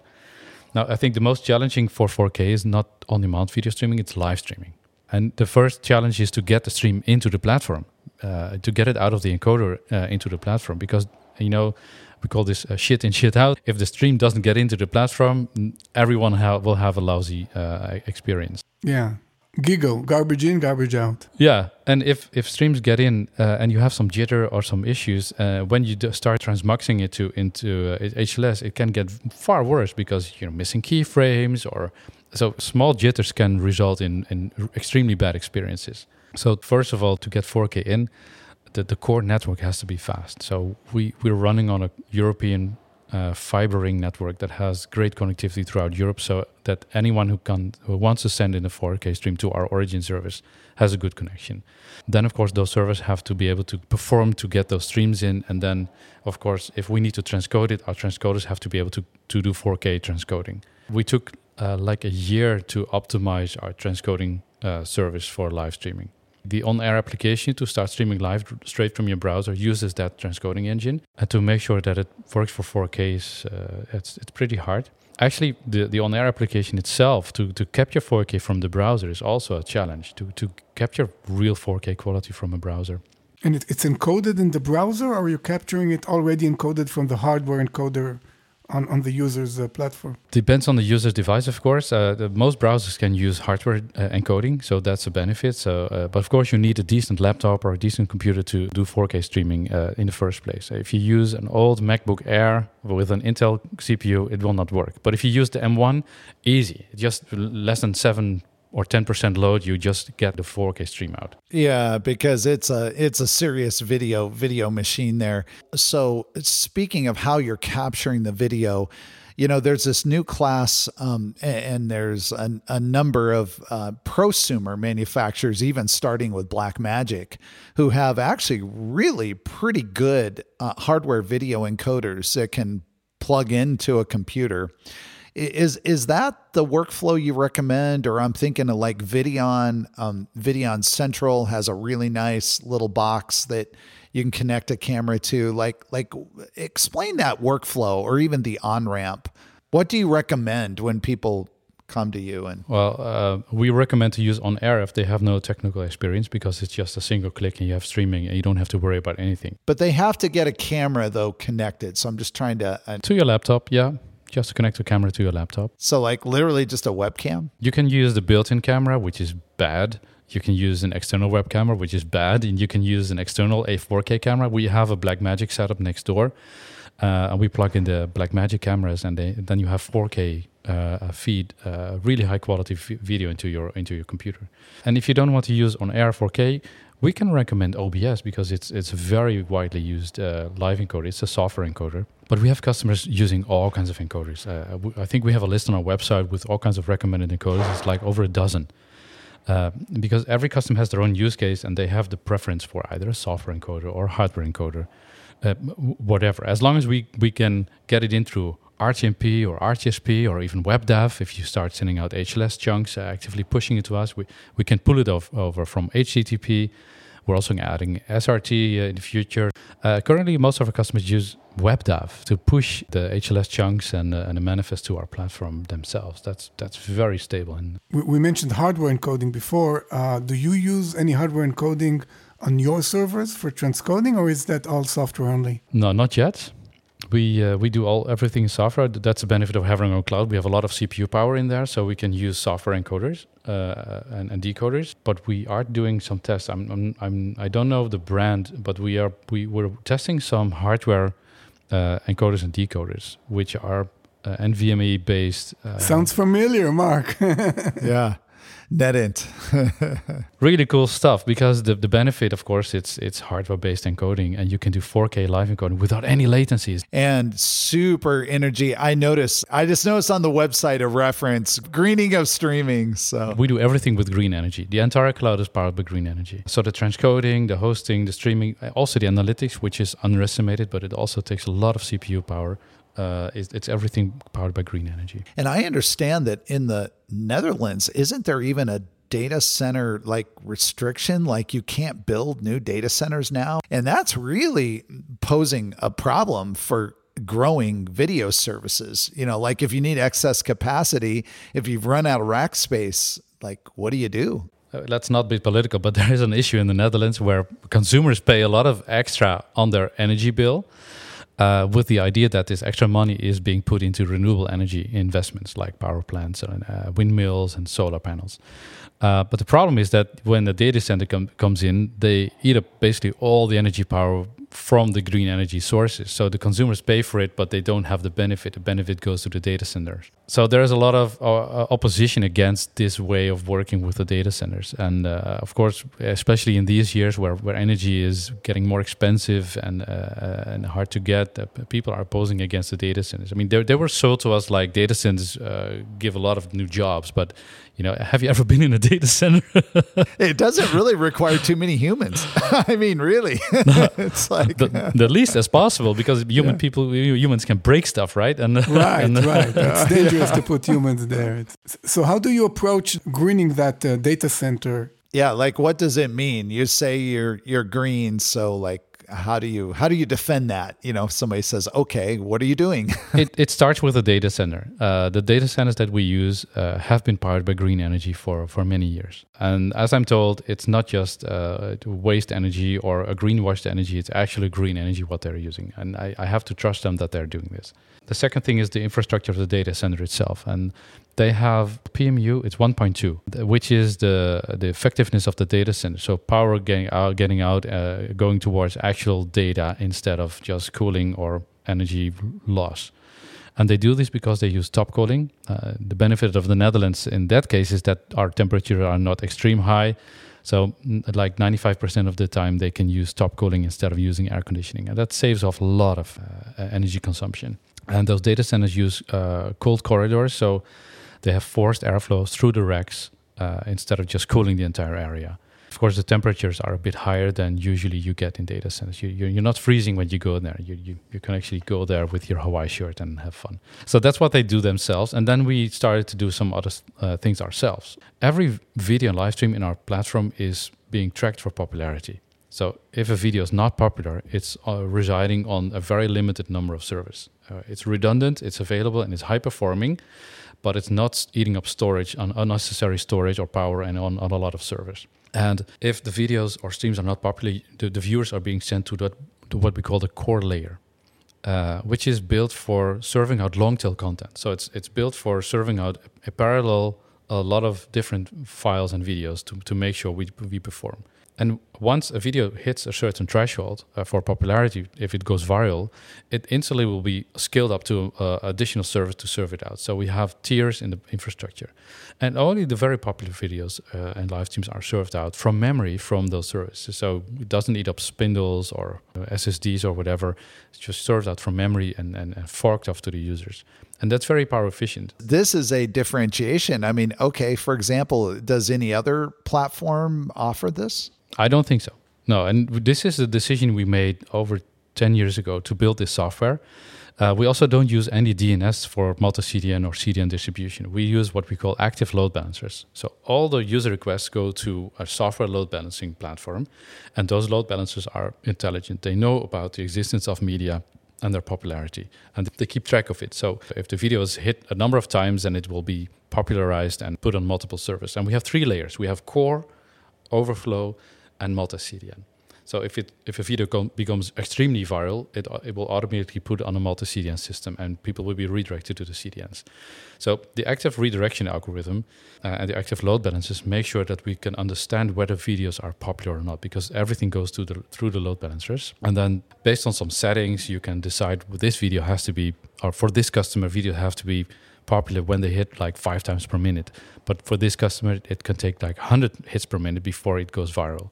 Now, I think the most challenging for 4K is not on demand video streaming, it's live streaming. And the first challenge is to get the stream into the platform, uh, to get it out of the encoder uh, into the platform, because you know we call this uh, shit in shit out. If the stream doesn't get into the platform, everyone ha- will have a lousy uh, experience. Yeah, giggle, garbage in, garbage out. Yeah, and if if streams get in uh, and you have some jitter or some issues, uh, when you start transmuxing it to into HLS, it can get far worse because you're missing keyframes or so small jitters can result in, in extremely bad experiences. So first of all, to get 4K in, the, the core network has to be fast. So we, we're running on a European uh, fiber ring network that has great connectivity throughout Europe, so that anyone who can who wants to send in a 4K stream to our origin service has a good connection. Then, of course, those servers have to be able to perform to get those streams in, and then, of course, if we need to transcode it, our transcoders have to be able to to do 4K transcoding. We took uh, like a year to optimize our transcoding uh, service for live streaming. The on-air application to start streaming live straight from your browser uses that transcoding engine, and to make sure that it works for 4K is uh, it's it's pretty hard. Actually, the, the on-air application itself to, to capture 4K from the browser is also a challenge to, to capture real 4K quality from a browser. And it, it's encoded in the browser, or are you capturing it already encoded from the hardware encoder on, on the user's uh, platform? Depends on the user's device, of course. Uh, the, most browsers can use hardware uh, encoding, so that's a benefit. So, uh, but of course, you need a decent laptop or a decent computer to do 4K streaming uh, in the first place. If you use an old MacBook Air with an Intel CPU, it will not work. But if you use the M1, easy, just less than seven or 10% load you just get the 4k stream out. Yeah because it's a it's a serious video video machine there. So speaking of how you're capturing the video you know there's this new class um, and there's a, a number of uh, prosumer manufacturers even starting with blackmagic who have actually really pretty good uh, hardware video encoders that can plug into a computer is is that the workflow you recommend, or I'm thinking of like Videon? Um, Videon Central has a really nice little box that you can connect a camera to. Like like explain that workflow, or even the on ramp. What do you recommend when people come to you and well uh, we recommend to use on air if they have no technical experience because it's just a single click and you have streaming and you don't have to worry about anything but they have to get a camera though connected so i'm just trying to uh, to your laptop yeah just to connect the camera to your laptop. So, like literally just a webcam? You can use the built in camera, which is bad. You can use an external web camera, which is bad. And you can use an external A4K camera. We have a Blackmagic setup next door. Uh, and we plug in the Blackmagic cameras, and they, then you have 4K uh, feed uh, really high quality f- video into your into your computer. And if you don't want to use on air 4K, we can recommend OBS because it's it's very widely used uh, live encoder. It's a software encoder, but we have customers using all kinds of encoders. Uh, I think we have a list on our website with all kinds of recommended encoders. It's like over a dozen. Uh, because every customer has their own use case and they have the preference for either a software encoder or hardware encoder, uh, whatever. As long as we, we can get it in through RTMP or RTSP or even WebDAV, if you start sending out HLS chunks, uh, actively pushing it to us, we, we can pull it off, over from HTTP. We're also adding SRT uh, in the future. Uh, currently, most of our customers use WebDAV to push the HLS chunks and, uh, and the manifest to our platform themselves. That's that's very stable. And we, we mentioned hardware encoding before. Uh, do you use any hardware encoding on your servers for transcoding, or is that all software only? No, not yet we uh, we do all everything in software. That's the benefit of having our cloud. We have a lot of CPU power in there, so we can use software encoders uh, and, and, decoders. But we are doing some tests. I'm, I'm, I'm I don't know the brand, but we are we were testing some hardware uh, encoders and decoders, which are uh, NVMe based. Uh, Sounds familiar, Mark. yeah. NetInt. really cool stuff because the, the benefit, of course, it's it's hardware based encoding and you can do 4K live encoding without any latencies. And super energy. I noticed, I just noticed on the website a reference greening of streaming. So we do everything with green energy. The entire cloud is powered by green energy. So the transcoding, the hosting, the streaming, also the analytics, which is underestimated, but it also takes a lot of CPU power uh, it's, it's everything powered by green energy. And I understand that in the Netherlands, isn't there even a data center like restriction? Like you can't build new data centers now? And that's really posing a problem for growing video services. You know like if you need excess capacity if you've run out of rack space like what do you do? Uh, let's not be political but there is an issue in the netherlands where consumers pay a lot of extra on their energy bill uh, with the idea that this extra money is being put into renewable energy investments like power plants and uh, windmills and solar panels. Uh, but the problem is that when the data center com- comes in, they eat up basically all the energy power from the green energy sources. So the consumers pay for it, but they don't have the benefit. The benefit goes to the data centers. So there's a lot of uh, uh opposition against this way of working with the data centers. And uh, of course, especially in these years where, where energy is getting more expensive and, uh, uh and hard to get, uh, people are opposing against the data centers. I mean, they, they were sold to us like data centers give a lot of new jobs, but you know, have you ever been in a data center? it doesn't really require too many humans. I mean, really, it's like the, the, least as possible because human yeah. people, humans can break stuff, right? And right, and, right. It's dangerous to put humans there. So, how do you approach greening that uh, data center? Yeah, like what does it mean? You say you're you're green, so like how do you how do you defend that? You know, somebody says, "Okay, what are you doing?" it, it starts with a data center. Uh, the data centers that we use uh, have been powered by green energy for for many years, and as I'm told, it's not just uh, waste energy or a greenwashed energy. It's actually green energy what they're using, and I, I have to trust them that they're doing this. The second thing is the infrastructure of the data center itself, and they have PMU. It's 1.2, which is the the effectiveness of the data center. So power getting out, getting out, uh, going towards actual data instead of just cooling or energy loss. And they do this because they use top cooling. Uh, the benefit of the Netherlands in that case is that our temperatures are not extreme high. So, like 95% of the time, they can use top cooling instead of using air conditioning. And that saves off a lot of uh, energy consumption. And those data centers use uh, cold corridors, so they have forced airflow through the racks uh, instead of just cooling the entire area. Of course, the temperatures are a bit higher than usually you get in data centers. You, you're, not freezing when you go there. You, you, you can actually go there with your Hawaii shirt and have fun. So that's what they do themselves. And then we started to do some other uh, things ourselves. Every video and live stream in our platform is being tracked for popularity. So if a video is not popular, it's uh, residing on a very limited number of servers. Uh, it's redundant, it's available, and it's high performing, but it's not eating up storage, on unnecessary storage or power, and on, on a lot of servers. And if the videos or streams are not popular, the, the viewers are being sent to, that, to what we call the core layer. Uh, which is built for serving out long tail content. So it's it's built for serving out a parallel a lot of different files and videos to, to make sure we, we perform. And once a video hits a certain threshold uh, for popularity, if it goes viral, it instantly will be scaled up to uh, additional service to serve it out. So we have tiers in the infrastructure, and only the very popular videos uh, and live streams are served out from memory from those services. So it doesn't eat up spindles or uh, SSDs or whatever. It's just served out from memory and, and, and forked off to the users. And that's very power efficient. This is a differentiation. I mean, okay, for example, does any other platform offer this? I don't think so. No, and this is a decision we made over 10 years ago to build this software. Uh, we also don't use any DNS for multi CDN or CDN distribution. We use what we call active load balancers. So all the user requests go to a software load balancing platform, and those load balancers are intelligent. They know about the existence of media and their popularity, and they keep track of it. So if the video is hit a number of times, then it will be popularized and put on multiple servers. And we have three layers. We have core, overflow, and multi-CDN. So if it if a video com- becomes extremely viral, it it will automatically put on a multi-CDN system, and people will be redirected to the CDNs. So the active redirection algorithm uh, and the active load balancers make sure that we can understand whether videos are popular or not, because everything goes through the through the load balancers, and then based on some settings, you can decide well, this video has to be, or for this customer, video have to be popular when they hit like five times per minute. But for this customer, it can take like 100 hits per minute before it goes viral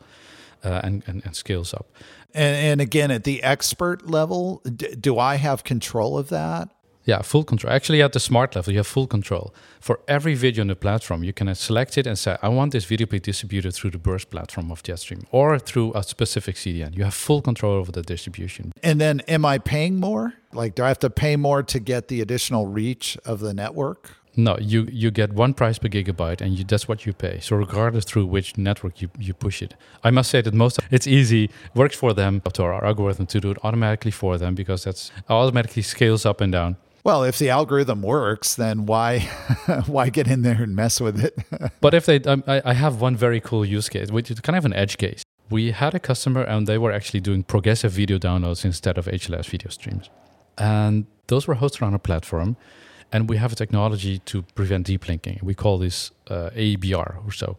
uh, and, and, and, scales up. And, and, again, at the expert level, d- do I have control of that? Yeah, full control. Actually, at the smart level, you have full control. For every video on the platform, you can select it and say, I want this video to be distributed through the burst platform of Jet-Stream or through a specific CDN. You have full control over the distribution. And then, am I paying more? Like, do I have to pay more to get the additional reach of the network? No, you you get one price per gigabyte, and you, that's what you pay. So regardless through which network you, you push it, I must say that most it's easy, works for them to our algorithm to do it automatically for them because that's automatically scales up and down. Well, if the algorithm works, then why why get in there and mess with it? but if they, um, I, I have one very cool use case, which is kind of an edge case. We had a customer, and they were actually doing progressive video downloads instead of HLS video streams, and those were hosted on a platform and we have a technology to prevent deep linking. We call this uh, AEBR or so.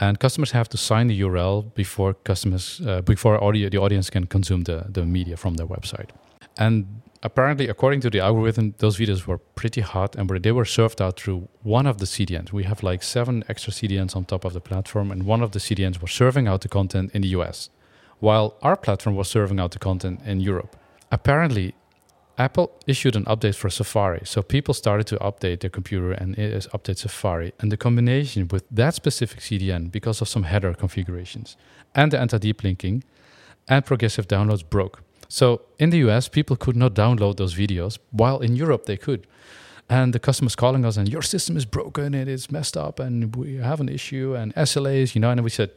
and customers have to sign the URL before customers uh, before audio, the audience can consume the, the media from their website. And apparently, according to the algorithm, those videos were pretty hot and they were served out through one of the CDNs. We have like seven extra CDNs on top of the platform, and one of the CDNs was serving out the content in the US, while our platform was serving out the content in Europe. Apparently, Apple issued an update for Safari, so people started to update their computer and update Safari. And the combination with that specific CDN, because of some header configurations, and the anti-deep linking, and progressive downloads broke. So in the US, people could not download those videos, while in Europe they could. And the customers calling us and your system is broken, it is messed up, and we have an issue, and SLAs, you know. And we said,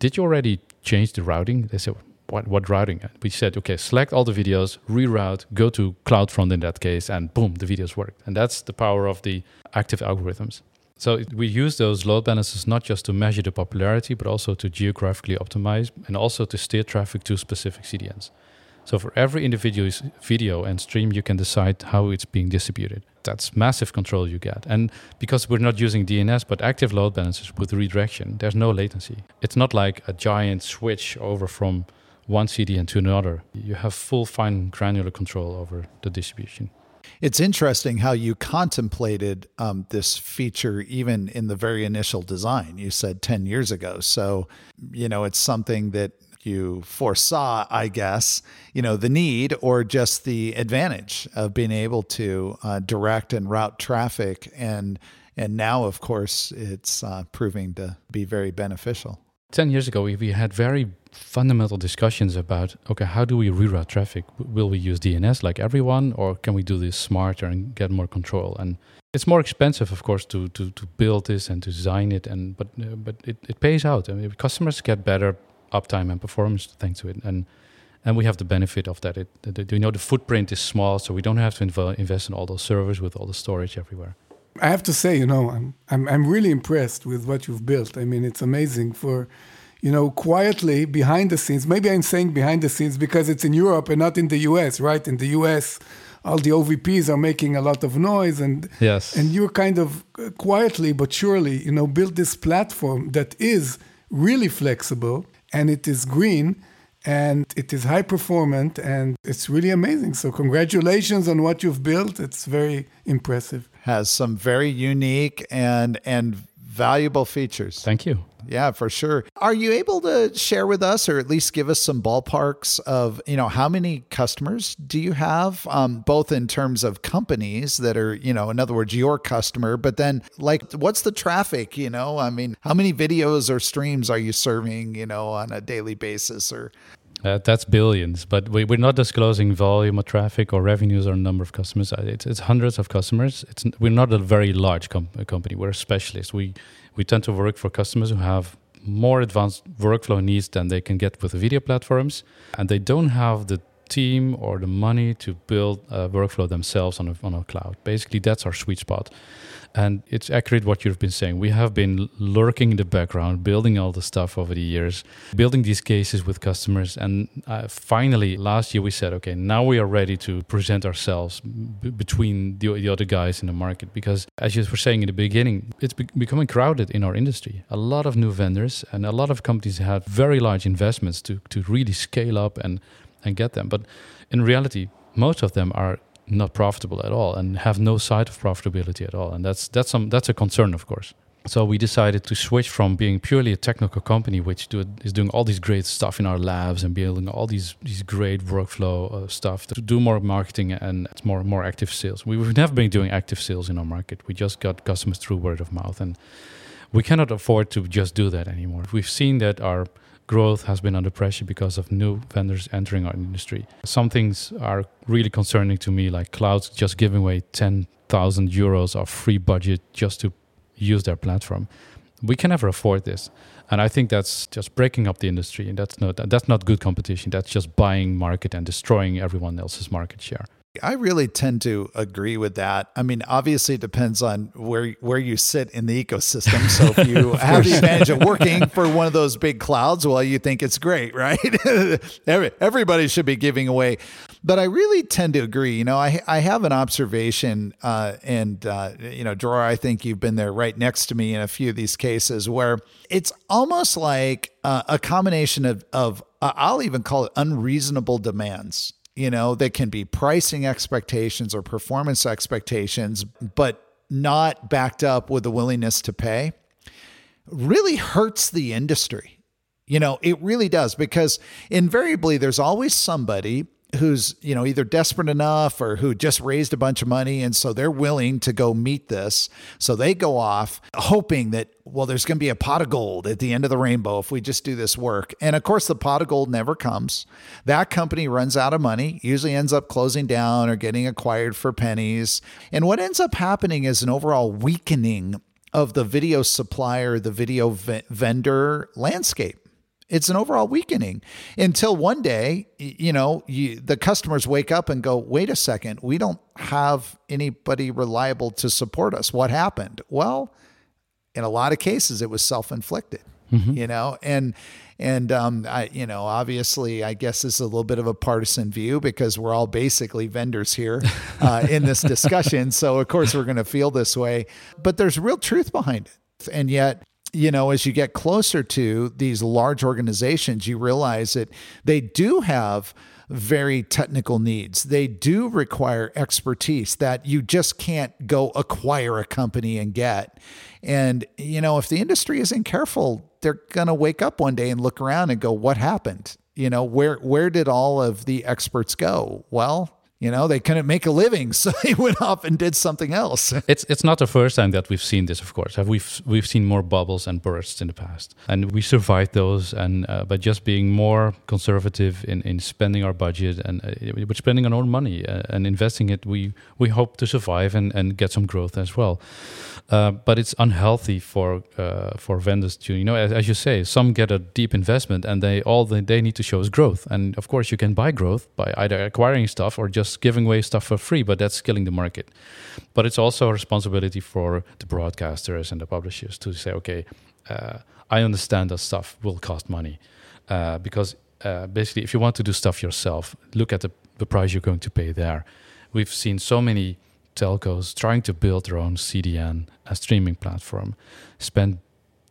did you already change the routing? They said, what, what routing? We said, okay, select all the videos, reroute, go to CloudFront in that case, and boom, the videos worked. And that's the power of the active algorithms. So we use those load balancers not just to measure the popularity, but also to geographically optimize and also to steer traffic to specific CDNs. So for every individual video and stream, you can decide how it's being distributed. That's massive control you get. And because we're not using DNS, but active load balancers with redirection, there's no latency. It's not like a giant switch over from one CDN to another. You have full fine granular control over the distribution. It's interesting how you contemplated um, this feature even in the very initial design. You said 10 years ago. So, you know, it's something that you foresaw, I guess, you know, the need or just the advantage of being able to uh, direct and route traffic. And, and now, of course, it's uh, proving to be very beneficial. 10 years ago, we, we had very fundamental discussions about okay, how do we reroute traffic? Will we use DNS like everyone, or can we do this smarter and get more control? And it's more expensive, of course, to to, to build this and to design it, and but uh, but it, it pays out. I mean, customers get better uptime and performance thanks to it, and and we have the benefit of that. It, it, you know, the footprint is small, so we don't have to inv- invest in all those servers with all the storage everywhere. I have to say, you know, I'm I'm I'm really impressed with what you've built. I mean, it's amazing for you know, quietly behind the scenes. Maybe I'm saying behind the scenes because it's in Europe and not in the US, right? In the US, all the OVPs are making a lot of noise, and yes, and you're kind of uh, quietly but surely, you know, build this platform that is really flexible and it is green and it is high performant and it's really amazing. So congratulations on what you've built. It's very impressive. Has some very unique and and valuable features. Thank you. Yeah, for sure. Are you able to share with us, or at least give us some ballparks of, you know, how many customers do you have, um, both in terms of companies that are, you know, in other words, your customer, but then like, what's the traffic? You know, I mean, how many videos or streams are you serving, you know, on a daily basis, or uh, that's billions, but we, we're not disclosing volume of traffic or revenues or number of customers. Uh, it's, it's hundreds of customers. It's we're not a very large com- company. We're a specialist. We we tend to work for customers who have more advanced workflow needs than they can get with video platforms, and they don't have the team or the money to build a workflow themselves on a, on a cloud. Basically, that's our sweet spot. And it's accurate what you've been saying. We have been lurking in the background, building all the stuff over the years, building these cases with customers. And uh, finally, last year we said, okay, now we are ready to present ourselves b- between the, the, other guys in the market. Because as you were saying in the beginning, it's be- becoming crowded in our industry. A lot of new vendors and a lot of companies have very large investments to, to really scale up and, and get them. But in reality, most of them are not profitable at all and have no sight of profitability at all. And that's that's some that's a concern, of course. So we decided to switch from being purely a technical company, which do, is doing all these great stuff in our labs and building all these these great workflow uh, stuff, to do more marketing and more more active sales. We've never been doing active sales in our market. We just got customers through word of mouth, and we cannot afford to just do that anymore. We've seen that our growth has been under pressure because of new vendors entering our industry. Some things are really concerning to me, like clouds just giving away 10,000 euros of free budget just to use their platform. We can never afford this. And I think that's just breaking up the industry, and that's not that's not good competition. That's just buying market and destroying everyone else's market share. I really tend to agree with that. I mean, obviously, it depends on where where you sit in the ecosystem. So if you have the advantage of working for one of those big clouds, well, you think it's great, right? Everybody should be giving away But I really tend to agree. You know, I I have an observation, uh, and uh, you know, Dror, I think you've been there right next to me in a few of these cases where it's almost like uh, a combination of of uh, I'll even call it unreasonable demands. You know, that can be pricing expectations or performance expectations, but not backed up with the willingness to pay. Really hurts the industry. You know, it really does because invariably there's always somebody who's you know either desperate enough or who just raised a bunch of money. And so they're willing to go meet this. So they go off hoping that well there's going to be a pot of gold at the end of the rainbow if we just do this work. And of course the pot of gold never comes. That company runs out of money usually ends up closing down or getting acquired for pennies. And what ends up happening is an overall weakening of the video supplier the video v- vendor landscape it's an overall weakening until one day, you know, you, the customers wake up and go, wait a second, we don't have anybody reliable to support us. What happened? Well, in a lot of cases, it was self inflicted, mm-hmm. you know, and, and, um, I, you know, obviously, I guess this is a little bit of a partisan view because we're all basically vendors here uh, in this discussion. So, of course, we're going to feel this way, but there's real truth behind it. And yet, you know, as you get closer to these large organizations, you realize that they do have very technical needs. They do require expertise that you just can't go acquire a company and get. And, you know, if the industry isn't careful, they're going to wake up one day and look around and go, what happened? You know, where where did all of the experts go? Well, you know they couldn't make a living so they went off and did something else. It's it's not the first time that we've seen this of course. We've we've seen more bubbles and bursts in the past. And we survived those and uh, by just being more conservative in, in spending our budget and uh, spending our own money uh, and investing it we we hope to survive and, and get some growth as well uh, but it's unhealthy for uh, for vendors to you know as, as, you say some get a deep investment and they all they, they need to show is growth. And of course you can buy growth by either acquiring stuff or just giving away stuff for free but that's killing the market. But it's also a responsibility for the broadcasters and the publishers to say okay uh, I understand that stuff will cost money uh, because uh, basically if you want to do stuff yourself look at the, the price you're going to pay there. We've seen so many telcos trying to build their own CDN, a streaming platform, spend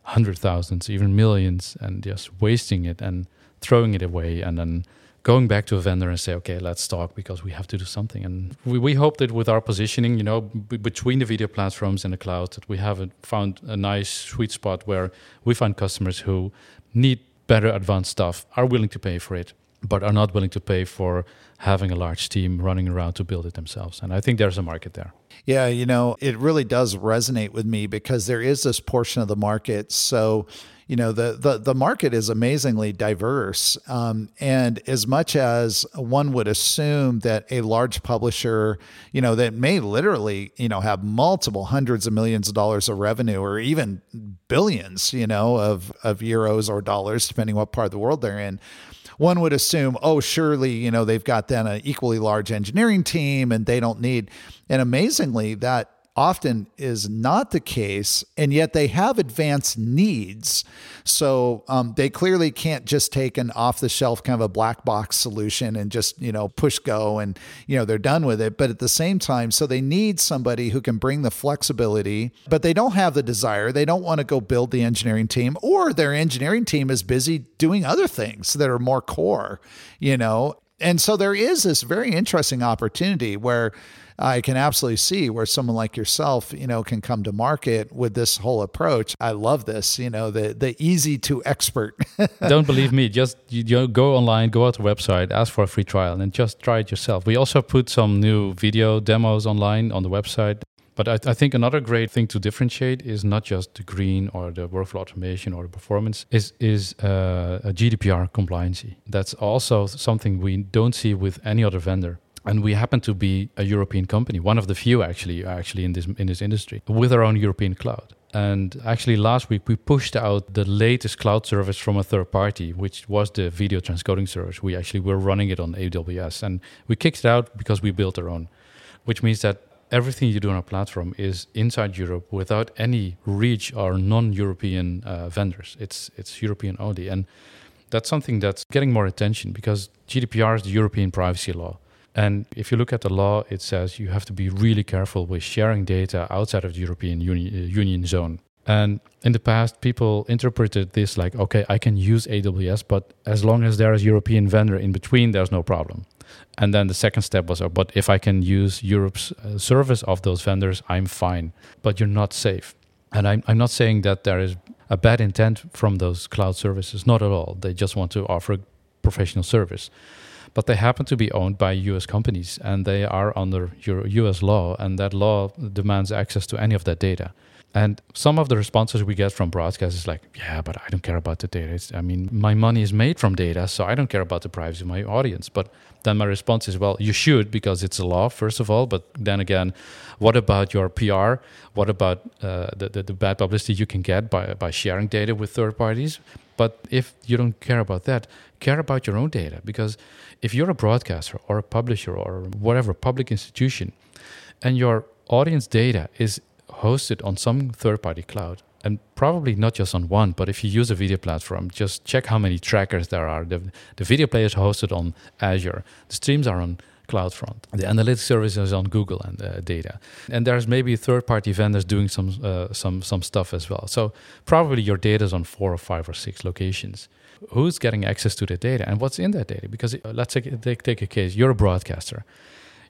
hundred thousands, even millions, and just wasting it and throwing it away, and then going back to a vendor and say, okay, let's talk because we have to do something. And we, we hope that with our positioning, you know, b- between the video platforms and the cloud, that we have found a nice sweet spot where we find customers who need better advanced stuff, are willing to pay for it, but are not willing to pay for having a large team running around to build it themselves. And I think there's a market there. Yeah, you know, it really does resonate with me because there is this portion of the market. So, you know, the the, the market is amazingly diverse. Um, and as much as one would assume that a large publisher, you know, that may literally, you know, have multiple hundreds of millions of dollars of revenue or even billions, you know, of, of euros or dollars, depending what part of the world they're in one would assume, oh, surely, you know, they've got then an equally large engineering team and they don't need. And amazingly, that often is not the case, and yet they have advanced needs. So um, they clearly can't just take an off the shelf kind of a black box solution and just, you know, push go and, you know, they're done with it. But at the same time, so they need somebody who can bring the flexibility, but they don't have the desire. They don't want to go build the engineering team, or their engineering team is busy doing other things that are more core, you know. And so there is this very interesting opportunity where I can absolutely see where someone like yourself, you know, can come to market with this whole approach. I love this, you know, the the easy to expert. Don't believe me. Just you go online, go out to the website, ask for a free trial, and just try it yourself. We also put some new video demos online on the website. But I, I, think another great thing to differentiate is not just the green or the workflow automation or the performance is is uh, a GDPR compliancy. That's also something we don't see with any other vendor and we happen to be a European company, one of the few actually actually in this in this industry with our own European cloud. And actually, last week we pushed out the latest cloud service from a third party, which was the video transcoding service. We actually were running it on AWS, and we kicked it out because we built our own, which means that everything you do on our platform is inside Europe without any reach or non-European uh, vendors. It's it's European only, and that's something that's getting more attention because GDPR is the European privacy law And if you look at the law, it says you have to be really careful with sharing data outside of the European Uni- uh, Union zone. And in the past, people interpreted this like, okay, I can use AWS, but as long as there is European vendor in between, there's no problem. And then the second step was, oh, but if I can use Europe's uh, service of those vendors, I'm fine. But you're not safe. And I'm, I'm not saying that there is a bad intent from those cloud services, not at all. They just want to offer professional service. But they happen to be owned by US companies and they are under US law, and that law demands access to any of that data. And some of the responses we get from broadcast is like, yeah, but I don't care about the data. It's, I mean, my money is made from data, so I don't care about the privacy of my audience. But then my response is, well, you should because it's a law, first of all. But then again, what about your PR? What about uh, the, the, the bad publicity you can get by, by sharing data with third parties? But if you don't care about that, care about your own data. Because if you're a broadcaster or a publisher or whatever public institution, and your audience data is hosted on some third party cloud, and probably not just on one, but if you use a video platform, just check how many trackers there are. The, the video player is hosted on Azure, the streams are on CloudFront. The analytics service is on Google and uh, data, and there's maybe third-party vendors doing some uh, some some stuff as well. So probably your data is on four or five or six locations. Who's getting access to the data and what's in that data? Because uh, let's take, take take a case. You're a broadcaster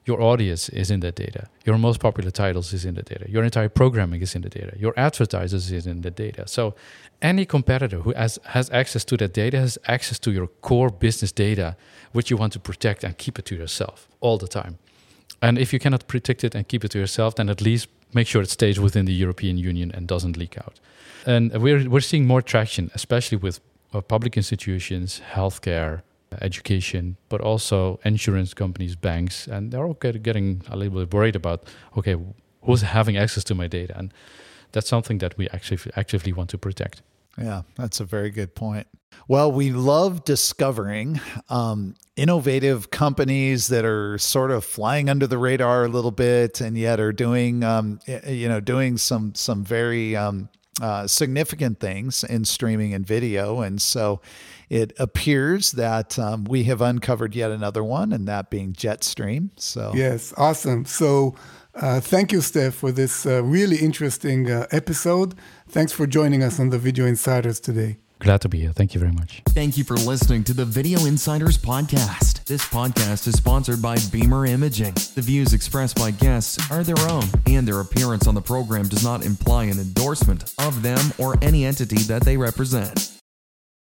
your audience is in that data. Your most popular titles is in the data. Your entire programming is in the data. Your advertisers is in the data. So any competitor who has, has access to that data has access to your core business data, which you want to protect and keep it to yourself all the time. And if you cannot protect it and keep it to yourself, then at least make sure it stays within the European Union and doesn't leak out. And we're, we're seeing more traction, especially with uh, public institutions, healthcare, education, but also insurance companies, banks, and they're all getting a little bit worried about okay, who's having access to my data, and that's something that we actually actively want to protect. Yeah, that's a very good point. Well, we love discovering um, innovative companies that are sort of flying under the radar a little bit, and yet are doing, um, you know, doing some some very um, uh, significant things in streaming and video. And so, it appears that um, we have uncovered yet another one, and that being Jet-Stream. So yes, awesome. So uh, thank you, Stef, for this uh, really interesting uh, episode. Thanks for joining us on the Video Insiders today. Glad to be here. Thank you very much. Thank you for listening to the Video Insiders podcast. This podcast is sponsored by Beamr Imaging. The views expressed by guests are their own, and their appearance on the program does not imply an endorsement of them or any entity that they represent.